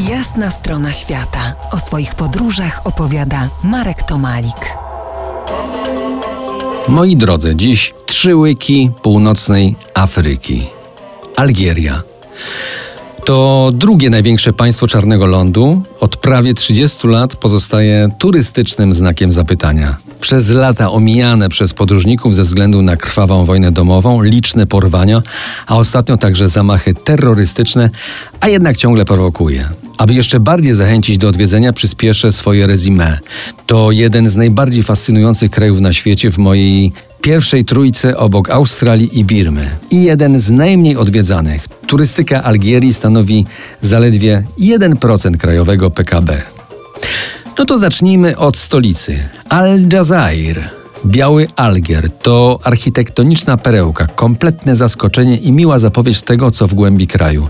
Jasna strona świata. O swoich podróżach opowiada Marek Tomalik. Moi drodzy, dziś trzy łyki północnej Afryki. Algieria. To drugie największe państwo czarnego lądu. Od prawie 30 lat pozostaje turystycznym znakiem zapytania. Przez lata omijane przez podróżników ze względu na krwawą wojnę domową, liczne porwania, a ostatnio także zamachy terrorystyczne, a jednak ciągle prowokuje. Aby jeszcze bardziej zachęcić do odwiedzenia, przyspieszę swoje rezime. To jeden z najbardziej fascynujących krajów na świecie w mojej pierwszej trójce obok Australii i Birmy. I jeden z najmniej odwiedzanych. Turystyka Algierii stanowi zaledwie 1% krajowego PKB. No to zacznijmy od stolicy. Al-Jazair. Biały Algier to architektoniczna perełka, kompletne zaskoczenie i miła zapowiedź tego, co w głębi kraju.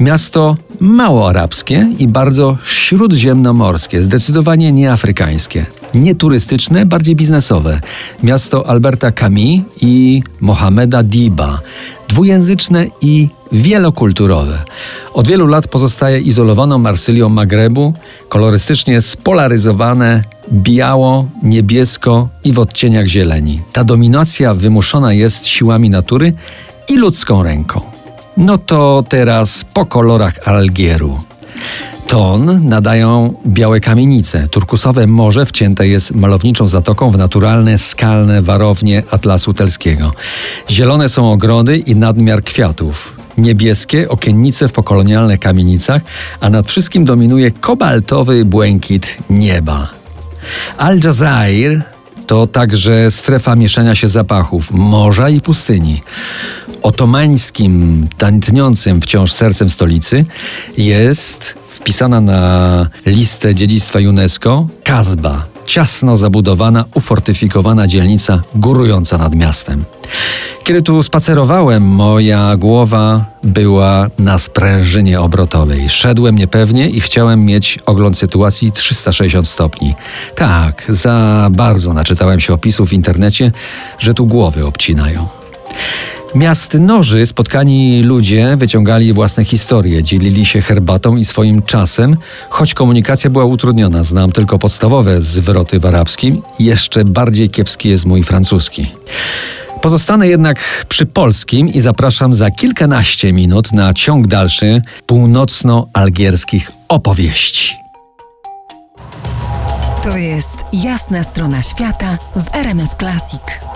Miasto mało arabskie i bardzo śródziemnomorskie, zdecydowanie nie afrykańskie. Nie turystyczne, bardziej biznesowe. Miasto Alberta Camus i Mohameda Diba. Dwujęzyczne i wielokulturowe. Od wielu lat pozostaje izolowaną Marsylią Magrebu, kolorystycznie spolaryzowane biało, niebiesko i w odcieniach zieleni. Ta dominacja wymuszona jest siłami natury i ludzką ręką. No to teraz po kolorach Algieru. Ton nadają białe kamienice. Turkusowe morze wcięte jest malowniczą zatoką w naturalne, skalne warownie Atlasu Telskiego. Zielone są ogrody i nadmiar kwiatów. Niebieskie okiennice w pokolonialnych kamienicach, a nad wszystkim dominuje kobaltowy błękit nieba. Al-Jazair to także strefa mieszania się zapachów morza i pustyni. Otomańskim, tętniącym wciąż sercem stolicy jest wpisana na listę dziedzictwa UNESCO Kazba, ciasno zabudowana, ufortyfikowana dzielnica górująca nad miastem. Kiedy tu spacerowałem, moja głowa była na sprężynie obrotowej. Szedłem niepewnie i chciałem mieć ogląd sytuacji 360 stopni. Tak, za bardzo naczytałem się opisów w internecie, że tu głowy obcinają. Miast noży spotkani ludzie wyciągali własne historie, dzielili się herbatą i swoim czasem, choć komunikacja była utrudniona. Znam tylko podstawowe zwroty w arabskim, jeszcze bardziej kiepski jest mój francuski. Pozostanę jednak przy polskim i zapraszam za kilkanaście minut na ciąg dalszy północno-algierskich opowieści. To jest jasna strona świata w RMS Classic.